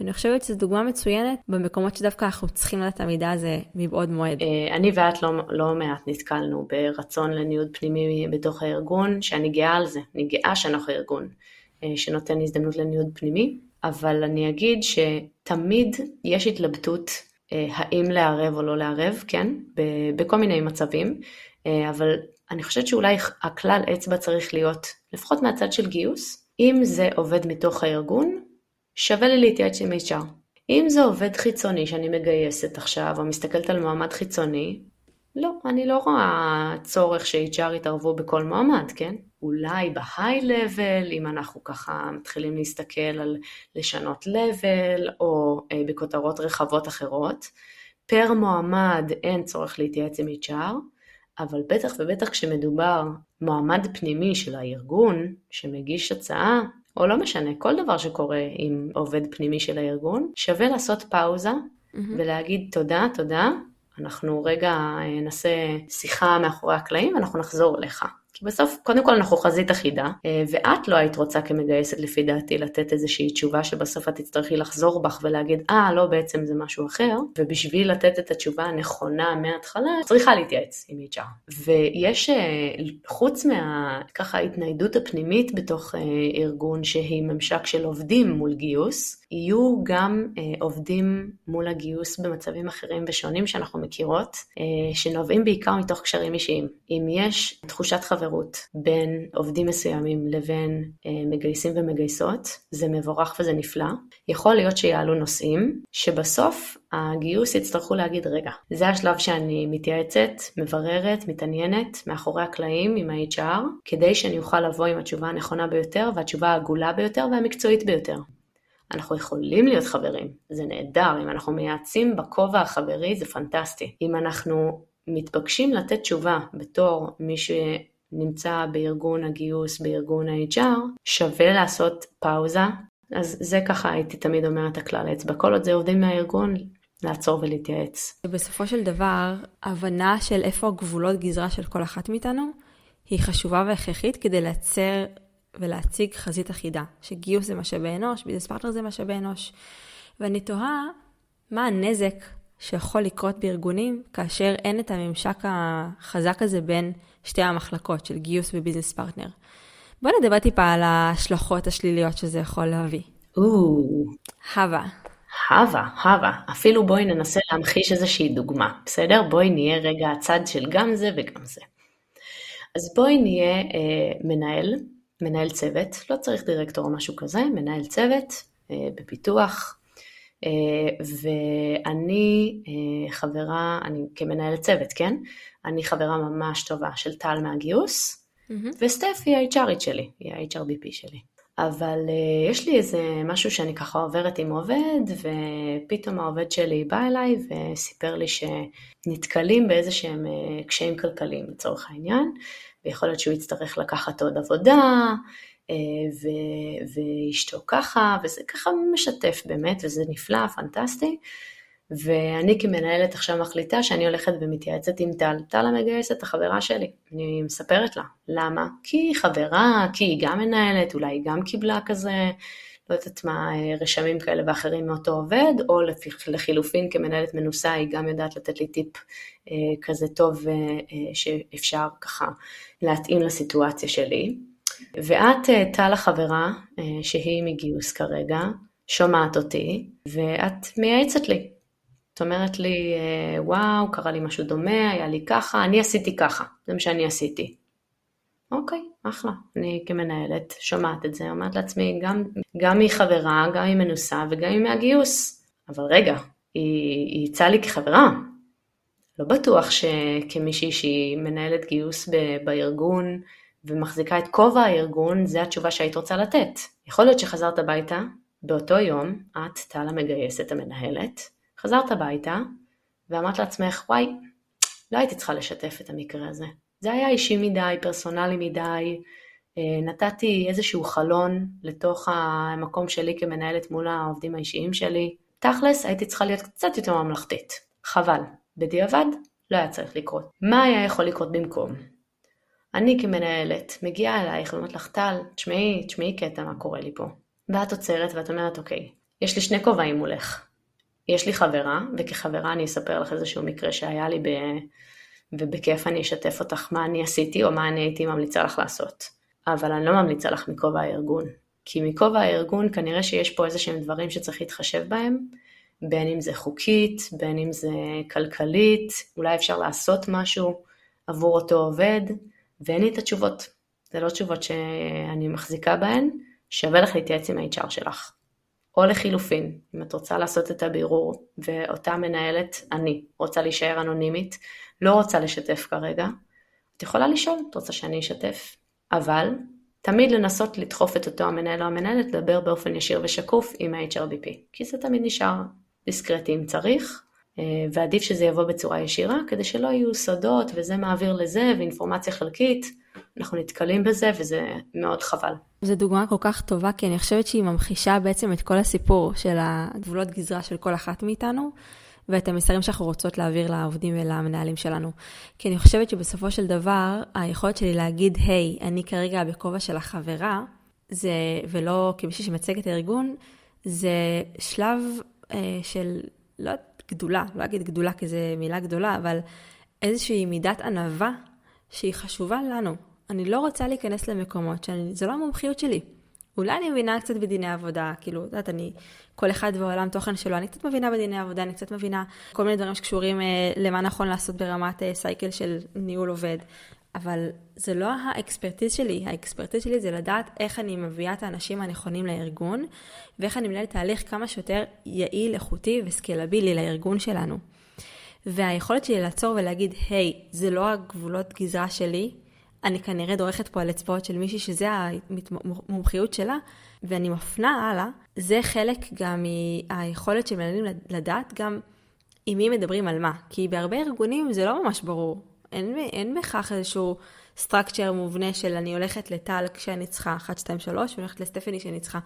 ואני חושבת שזו דוגמה מצוינת במקומות שדווקא אנחנו צריכים לדעת את המידע הזה מבעוד מועד. אה, אני ואת לא, לא מעט נתקלנו ברצון לניוד פנימי בתוך הארגון, שאני גאה על זה, אני גאה שאנחנו ארגון אה, שנותן הזדמנות לניוד פנימי, אבל אני אגיד שתמיד יש התלבטות האם לערב או לא לערב, כן, בכל מיני מצבים, אבל אני חושבת שאולי הכלל אצבע צריך להיות, לפחות מהצד של גיוס, אם זה עובד מתוך הארגון, שווה לי להתייעץ עם HR. אם זה עובד חיצוני שאני מגייסת עכשיו, או מסתכלת על מועמד חיצוני, לא, אני לא רואה צורך ש-HR יתערבו בכל מועמד, כן? אולי בהיי-לבל, אם אנחנו ככה מתחילים להסתכל על לשנות לבל, או אה, בכותרות רחבות אחרות. פר מועמד אין צורך להתייעץ עם HR, אבל בטח ובטח כשמדובר מועמד פנימי של הארגון שמגיש הצעה, או לא משנה, כל דבר שקורה עם עובד פנימי של הארגון, שווה לעשות פאוזה mm-hmm. ולהגיד תודה, תודה, אנחנו רגע אה, נעשה שיחה מאחורי הקלעים ואנחנו נחזור אליך. כי בסוף, קודם כל אנחנו חזית אחידה, אה, ואת לא היית רוצה כמגייסת לפי דעתי לתת איזושהי תשובה שבסוף את תצטרכי לחזור בך ולהגיד, אה, לא, בעצם זה משהו אחר, ובשביל לתת את התשובה הנכונה מההתחלה, צריכה להתייעץ עם HR. ויש, אה, חוץ מה, ככה, ההתניידות הפנימית בתוך ארגון שהיא ממשק של עובדים מול גיוס, יהיו גם אה, עובדים מול הגיוס במצבים אחרים ושונים שאנחנו מכירות, אה, שנובעים בעיקר מתוך קשרים אישיים. אם יש תחושת חברות בין עובדים מסוימים לבין אה, מגייסים ומגייסות, זה מבורך וזה נפלא. יכול להיות שיעלו נושאים שבסוף הגיוס יצטרכו להגיד, רגע, זה השלב שאני מתייעצת, מבררת, מתעניינת, מאחורי הקלעים עם ה-HR, כדי שאני אוכל לבוא עם התשובה הנכונה ביותר והתשובה העגולה ביותר והמקצועית ביותר. אנחנו יכולים להיות חברים, זה נהדר, אם אנחנו מייעצים בכובע החברי זה פנטסטי. אם אנחנו מתבקשים לתת תשובה בתור מי שנמצא בארגון הגיוס, בארגון ה-HR, שווה לעשות פאוזה. אז זה ככה הייתי תמיד אומרת הכלל אצבע, כל עוד זה עובדים מהארגון, לעצור ולהתייעץ. בסופו של דבר, הבנה של איפה הגבולות גזרה של כל אחת מאיתנו, היא חשובה והכרחית כדי לייצר ולהציג חזית אחידה, שגיוס זה משאבי אנוש, business partner זה משאבי אנוש. ואני תוהה מה הנזק שיכול לקרות בארגונים כאשר אין את הממשק החזק הזה בין שתי המחלקות של גיוס וביזנס פרטנר. בוא נדבר טיפה על ההשלכות השליליות שזה יכול להביא. הווה. הווה, הווה. אפילו בואי ננסה להמחיש איזושהי דוגמה, בסדר? בואי נהיה רגע הצד של גם זה וגם זה. אז בואי נהיה אה, מנהל מנהל צוות, לא צריך דירקטור או משהו כזה, מנהל צוות אה, בפיתוח, אה, ואני אה, חברה, אני כמנהלת צוות, כן? אני חברה ממש טובה של טל מהגיוס, mm-hmm. וסטף היא ה-HRית שלי, היא ה-HRBP שלי. אבל uh, יש לי איזה משהו שאני ככה עוברת עם עובד, ופתאום העובד שלי בא אליי וסיפר לי שנתקלים באיזה שהם uh, קשיים כלכליים לצורך העניין, ויכול להיות שהוא יצטרך לקחת עוד עבודה, אה, ו- ואשתו ככה, וזה ככה משתף באמת, וזה נפלא, פנטסטי. ואני כמנהלת עכשיו מחליטה שאני הולכת ומתייעצת עם טל. טל המגייסת החברה שלי. אני מספרת לה. למה? כי היא חברה, כי היא גם מנהלת, אולי היא גם קיבלה כזה, לא יודעת מה, רשמים כאלה ואחרים מאותו עובד, או לחילופין כמנהלת מנוסה היא גם יודעת לתת לי טיפ אה, כזה טוב אה, שאפשר ככה להתאים לסיטואציה שלי. ואת, אה, טל החברה, אה, שהיא מגיוס כרגע, שומעת אותי, ואת מייעצת לי. את אומרת לי, אה, וואו, קרה לי משהו דומה, היה לי ככה, אני עשיתי ככה, זה מה שאני עשיתי. אוקיי, אחלה. אני כמנהלת שומעת את זה, אומרת לעצמי, גם, גם היא חברה, גם היא מנוסה וגם היא מהגיוס. אבל רגע, היא, היא יצאה לי כחברה. לא בטוח שכמישהי שהיא מנהלת גיוס ב, בארגון ומחזיקה את כובע הארגון, זה התשובה שהיית רוצה לתת. יכול להיות שחזרת הביתה באותו יום, את, טל המגייסת המנהלת, חזרת הביתה ואמרת לעצמך, וואי, לא הייתי צריכה לשתף את המקרה הזה. זה היה אישי מדי, פרסונלי מדי, אה, נתתי איזשהו חלון לתוך המקום שלי כמנהלת מול העובדים האישיים שלי. תכלס, הייתי צריכה להיות קצת יותר ממלכתית. חבל. בדיעבד, לא היה צריך לקרות. מה היה יכול לקרות במקום? אני כמנהלת מגיעה אלייך ואומרת לך, טל, תשמעי, תשמעי קטע מה קורה לי פה. ואת עוצרת ואת אומרת, אוקיי, יש לי שני כובעים מולך. יש לי חברה, וכחברה אני אספר לך איזשהו מקרה שהיה לי ב... ובכיף אני אשתף אותך מה אני עשיתי או מה אני הייתי ממליצה לך לעשות. אבל אני לא ממליצה לך מכובע הארגון. כי מכובע הארגון כנראה שיש פה איזה שהם דברים שצריך להתחשב בהם, בין אם זה חוקית, בין אם זה כלכלית, אולי אפשר לעשות משהו עבור אותו עובד, ואין לי את התשובות. זה לא תשובות שאני מחזיקה בהן, שווה לך להתייעץ עם ה-HR שלך. או לחילופין, אם את רוצה לעשות את הבירור, ואותה מנהלת, אני, רוצה להישאר אנונימית, לא רוצה לשתף כרגע, את יכולה לשאול, את רוצה שאני אשתף? אבל, תמיד לנסות לדחוף את אותו המנהל או המנהלת לדבר באופן ישיר ושקוף עם ה-HRBP, כי זה תמיד נשאר דיסקרטי אם צריך, אה, ועדיף שזה יבוא בצורה ישירה, כדי שלא יהיו סודות וזה מעביר לזה ואינפורמציה חלקית, אנחנו נתקלים בזה וזה מאוד חבל. זו דוגמה כל כך טובה, כי אני חושבת שהיא ממחישה בעצם את כל הסיפור של הגבולות גזרה של כל אחת מאיתנו, ואת המסרים שאנחנו רוצות להעביר לעובדים ולמנהלים שלנו. כי אני חושבת שבסופו של דבר, היכולת שלי להגיד, היי, hey, אני כרגע בכובע של החברה, זה, ולא כמישהי שמייצג את הארגון, זה שלב אה, של, לא יודעת, גדולה, לא אגיד גדולה כי זו מילה גדולה, אבל איזושהי מידת ענווה שהיא חשובה לנו. אני לא רוצה להיכנס למקומות שזה לא המומחיות שלי. אולי אני מבינה קצת בדיני עבודה, כאילו, את יודעת, אני, כל אחד בעולם תוכן שלו, אני קצת מבינה בדיני עבודה, אני קצת מבינה כל מיני דברים שקשורים אה, למה נכון לעשות ברמת אה, סייקל של ניהול עובד. אבל זה לא האקספרטיז שלי, האקספרטיז שלי זה לדעת איך אני מביאה את האנשים הנכונים לארגון, ואיך אני מנהלת תהליך כמה שיותר יעיל, איכותי וסקלבילי לארגון שלנו. והיכולת שלי לעצור ולהגיד, היי, hey, זה לא הגבולות גזרה שלי, אני כנראה דורכת פה על אצבעות של מישהי שזה המומחיות שלה, ואני מפנה הלאה, זה חלק גם מהיכולת של מנהלים לדעת גם עם מי מדברים על מה. כי בהרבה ארגונים זה לא ממש ברור. אין, אין בכך איזשהו structure מובנה של אני הולכת לטל כשאני צריכה 1, 2, 3, ואני הולכת לסטפני כשאני צריכה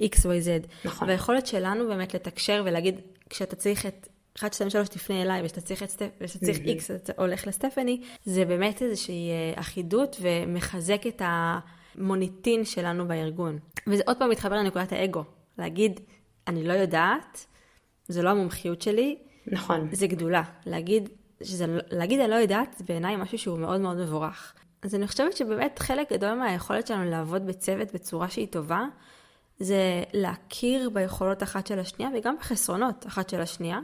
X, Y, Z. נכון. והיכולת שלנו באמת לתקשר ולהגיד, כשאתה צריך את 1, 2, 3 תפנה אליי, ושאתה צריך, את סטפ... ושאתה צריך X, אתה הולך לסטפני, זה באמת איזושהי אה, אחידות ומחזק את המוניטין שלנו בארגון. וזה עוד פעם מתחבר לנקודת האגו. להגיד, אני לא יודעת, זה לא המומחיות שלי. נכון. זה גדולה. להגיד, שזה, להגיד אני לא יודעת, זה בעיניי משהו שהוא מאוד מאוד מבורך. אז אני חושבת שבאמת חלק גדול מהיכולת שלנו לעבוד בצוות בצורה שהיא טובה, זה להכיר ביכולות אחת של השנייה וגם בחסרונות אחת של השנייה,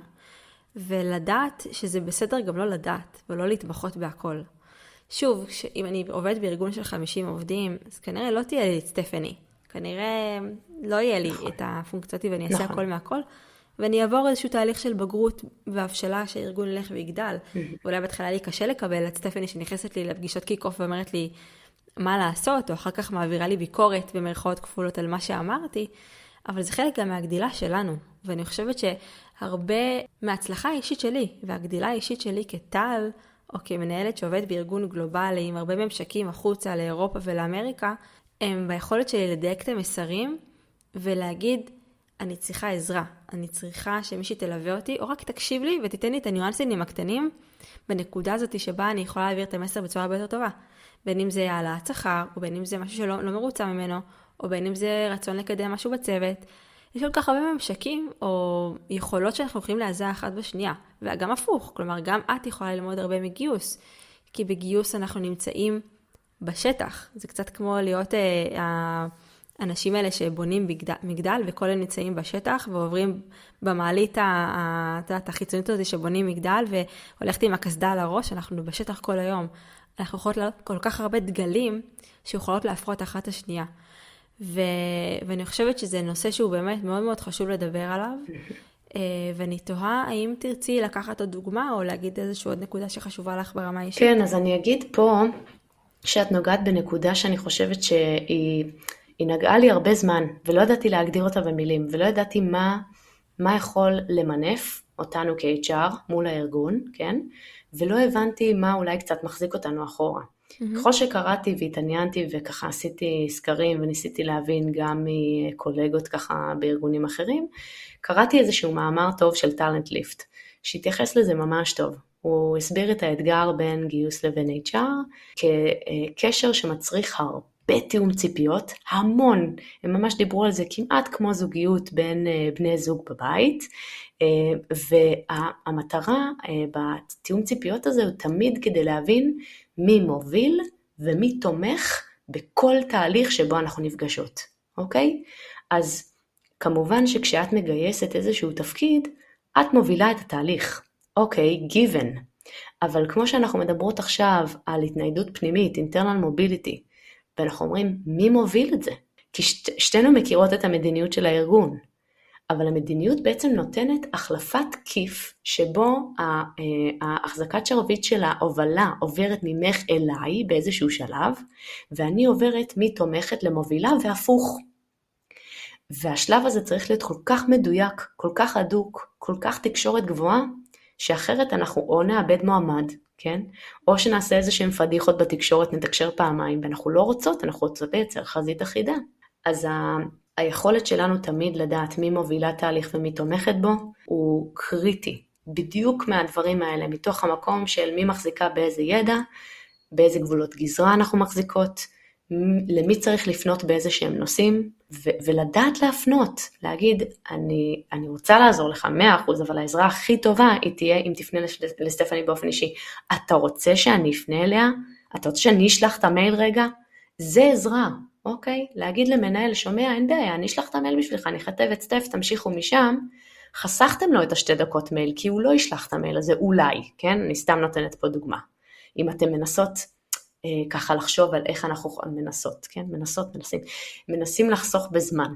ולדעת שזה בסדר גם לא לדעת ולא להתמחות בהכל. שוב, אם אני עובדת בארגון של 50 עובדים, אז כנראה לא תהיה לי את סטפני. כנראה לא יהיה לי נכון. את הפונקציות ואני אעשה נכון. הכל מהכל. ואני אעבור איזשהו תהליך של בגרות והבשלה שהארגון ילך ויגדל. Mm-hmm. ואולי בהתחלה לי קשה לקבל את סטפני שנכנסת לי לפגישות kick-off ואומרת לי מה לעשות, או אחר כך מעבירה לי ביקורת במרכאות כפולות על מה שאמרתי, אבל זה חלק גם מהגדילה שלנו. ואני חושבת שהרבה מההצלחה האישית שלי, והגדילה האישית שלי כטל, או כמנהלת שעובדת בארגון גלובלי עם הרבה ממשקים החוצה לאירופה ולאמריקה, הם ביכולת שלי לדייק את המסרים ולהגיד, אני צריכה עזרה, אני צריכה שמישהי תלווה אותי, או רק תקשיב לי ותיתן לי את הניואנסים הקטנים בנקודה הזאת שבה אני יכולה להעביר את המסר בצורה הרבה יותר טובה. בין אם זה העלאת שכר, או בין אם זה משהו שלא לא מרוצה ממנו, או בין אם זה רצון לקדם משהו בצוות. יש כל כך הרבה ממשקים או יכולות שאנחנו יכולים להיעזר אחת בשנייה, וגם הפוך, כלומר גם את יכולה ללמוד הרבה מגיוס, כי בגיוס אנחנו נמצאים בשטח, זה קצת כמו להיות אה, האנשים האלה שבונים מגדל, מגדל וכל הם נמצאים בשטח ועוברים במעלית החיצונית הזאת שבונים מגדל והולכת עם הקסדה על הראש, אנחנו בשטח כל היום. אנחנו יכולות לעלות כל כך הרבה דגלים שיכולות להפרות אחת השנייה. ו... ואני חושבת שזה נושא שהוא באמת מאוד מאוד חשוב לדבר עליו. אה, ואני תוהה האם תרצי לקחת עוד דוגמה או להגיד איזושהי עוד נקודה שחשובה לך ברמה אישית. כן, אז אני אגיד פה שאת נוגעת בנקודה שאני חושבת שהיא נגעה לי הרבה זמן, ולא ידעתי להגדיר אותה במילים, ולא ידעתי מה, מה יכול למנף אותנו כ-HR מול הארגון, כן? ולא הבנתי מה אולי קצת מחזיק אותנו אחורה. Mm-hmm. ככל שקראתי והתעניינתי וככה עשיתי סקרים וניסיתי להבין גם מקולגות ככה בארגונים אחרים, קראתי איזשהו מאמר טוב של טאלנט ליפט, שהתייחס לזה ממש טוב. הוא הסביר את האתגר בין גיוס לבין HR כקשר שמצריך הרבה תיאום ציפיות, המון, הם ממש דיברו על זה כמעט כמו זוגיות בין אה, בני זוג בבית, אה, והמטרה אה, בתיאום ציפיות הזה הוא תמיד כדי להבין מי מוביל ומי תומך בכל תהליך שבו אנחנו נפגשות, אוקיי? אז כמובן שכשאת מגייסת איזשהו תפקיד, את מובילה את התהליך, אוקיי, given. אבל כמו שאנחנו מדברות עכשיו על התניידות פנימית, internal mobility, ואנחנו אומרים, מי מוביל את זה? כי שת, שתינו מכירות את המדיניות של הארגון, אבל המדיניות בעצם נותנת החלפת כיף שבו אה, ההחזקת שרביט של ההובלה עוברת ממך אליי באיזשהו שלב, ואני עוברת מתומכת למובילה והפוך. והשלב הזה צריך להיות כל כך מדויק, כל כך הדוק, כל כך תקשורת גבוהה, שאחרת אנחנו או נאבד מועמד, כן? או שנעשה איזה שהם פדיחות בתקשורת, נתקשר פעמיים, ואנחנו לא רוצות, אנחנו רוצות לייצר חזית אחידה. אז היכולת שלנו תמיד לדעת מי מובילה תהליך ומי תומכת בו, הוא קריטי. בדיוק מהדברים האלה, מתוך המקום של מי מחזיקה באיזה ידע, באיזה גבולות גזרה אנחנו מחזיקות, למי צריך לפנות באיזה שהם נושאים, ו- ולדעת להפנות, להגיד, אני, אני רוצה לעזור לך 100%, אבל העזרה הכי טובה היא תהיה אם תפנה לסטפני באופן אישי. אתה רוצה שאני אפנה אליה? אתה רוצה שאני אשלח את המייל רגע? זה עזרה, אוקיי? להגיד למנהל, שומע, אין בעיה, אני אשלח את המייל בשבילך, אני אכתב את סטף, תמשיכו משם. חסכתם לו את השתי דקות מייל, כי הוא לא ישלח את המייל הזה, אולי, כן? אני סתם נותנת פה דוגמה. אם אתם מנסות אה, ככה לחשוב על איך אנחנו מנסות, כן? מנסות, מנסים. מנסים לחסוך בזמן.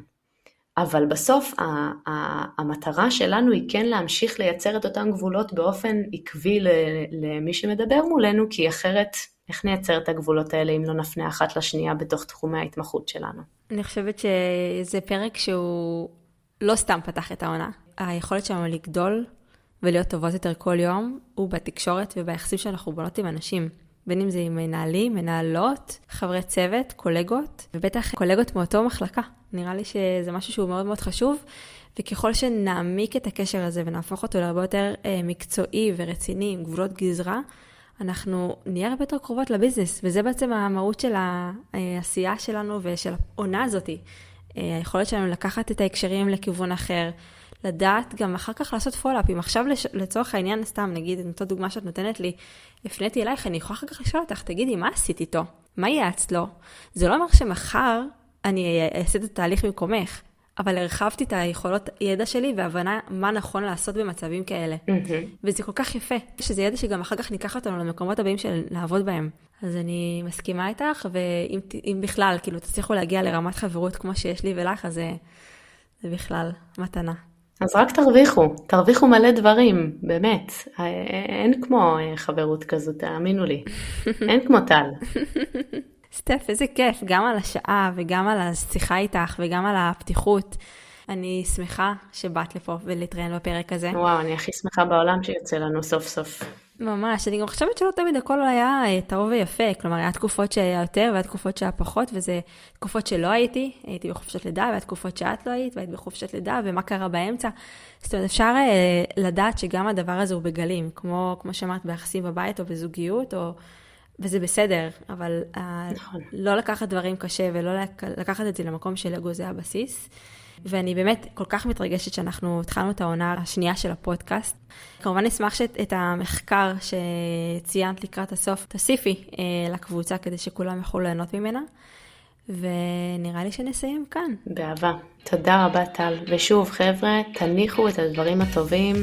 אבל בסוף ה- ה- המטרה שלנו היא כן להמשיך לייצר את אותן גבולות באופן עקבי למי שמדבר מולנו, כי אחרת איך נייצר את הגבולות האלה אם לא נפנה אחת לשנייה בתוך תחומי ההתמחות שלנו? אני חושבת שזה פרק שהוא לא סתם פתח את העונה. היכולת שלנו לגדול ולהיות טובות יותר כל יום, הוא בתקשורת וביחסים שאנחנו בונות עם אנשים. בין אם זה עם מנהלים, מנהלות, חברי צוות, קולגות, ובטח קולגות מאותו מחלקה. נראה לי שזה משהו שהוא מאוד מאוד חשוב, וככל שנעמיק את הקשר הזה ונהפוך אותו להרבה יותר אה, מקצועי ורציני, עם גבולות גזרה, אנחנו נהיה הרבה יותר קרובות לביזנס, וזה בעצם המהות של העשייה שלנו ושל העונה הזאתי. אה, היכולת שלנו לקחת את ההקשרים לכיוון אחר, לדעת גם אחר כך לעשות follow up. אם עכשיו לצורך העניין, סתם נגיד, את אותה דוגמה שאת נותנת לי, הפניתי אלייך, אני יכולה אחר כך לשאול אותך, תגידי, מה עשית איתו? מה יעצת לו? זה לא אומר שמחר אני אעשה את התהליך במקומך, אבל הרחבתי את היכולות ידע שלי והבנה מה נכון לעשות במצבים כאלה. Mm-hmm. וזה כל כך יפה, שזה ידע שגם אחר כך ניקח אותנו למקומות הבאים של לעבוד בהם. אז אני מסכימה איתך, ואם בכלל, כאילו, תצליחו להגיע לרמת חברות כמו שיש לי ולך, אז זה, זה בכלל מתנה. אז רק תרוויחו, תרוויחו מלא דברים, באמת. אין כמו חברות כזו, תאמינו לי. אין כמו טל. סטף, איזה כיף, גם על השעה וגם על השיחה איתך וגם על הפתיחות. אני שמחה שבאת לפה ולהתראיין בפרק הזה. וואו, אני הכי שמחה בעולם שיוצא לנו סוף סוף. ממש, אני גם חושבת שלא תמיד הכל היה אה, טהור ויפה, כלומר, היה תקופות שהיה יותר והיה תקופות שהיה פחות, וזה תקופות שלא הייתי, הייתי בחופשת לידה, והיה תקופות שאת לא היית, והיית בחופשת לידה, ומה קרה באמצע. זאת אומרת, אפשר אה, לדעת שגם הדבר הזה הוא בגלים, כמו, כמו שאמרת, ביחסים בבית או בזוגיות, או... וזה בסדר, אבל אה, נכון. לא לקחת דברים קשה ולא לקחת את זה למקום של אגו זה הבסיס. ואני באמת כל כך מתרגשת שאנחנו התחלנו את העונה השנייה של הפודקאסט. כמובן נשמח שאת המחקר שציינת לקראת הסוף תוסיפי אה, לקבוצה כדי שכולם יוכלו ליהנות ממנה. ונראה לי שנסיים כאן. באהבה. תודה רבה טל. ושוב חבר'ה, תניחו את הדברים הטובים,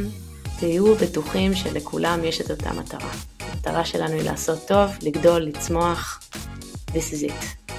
תהיו בטוחים שלכולם יש את אותה מטרה. המטרה שלנו היא לעשות טוב, לגדול, לצמוח. This is it.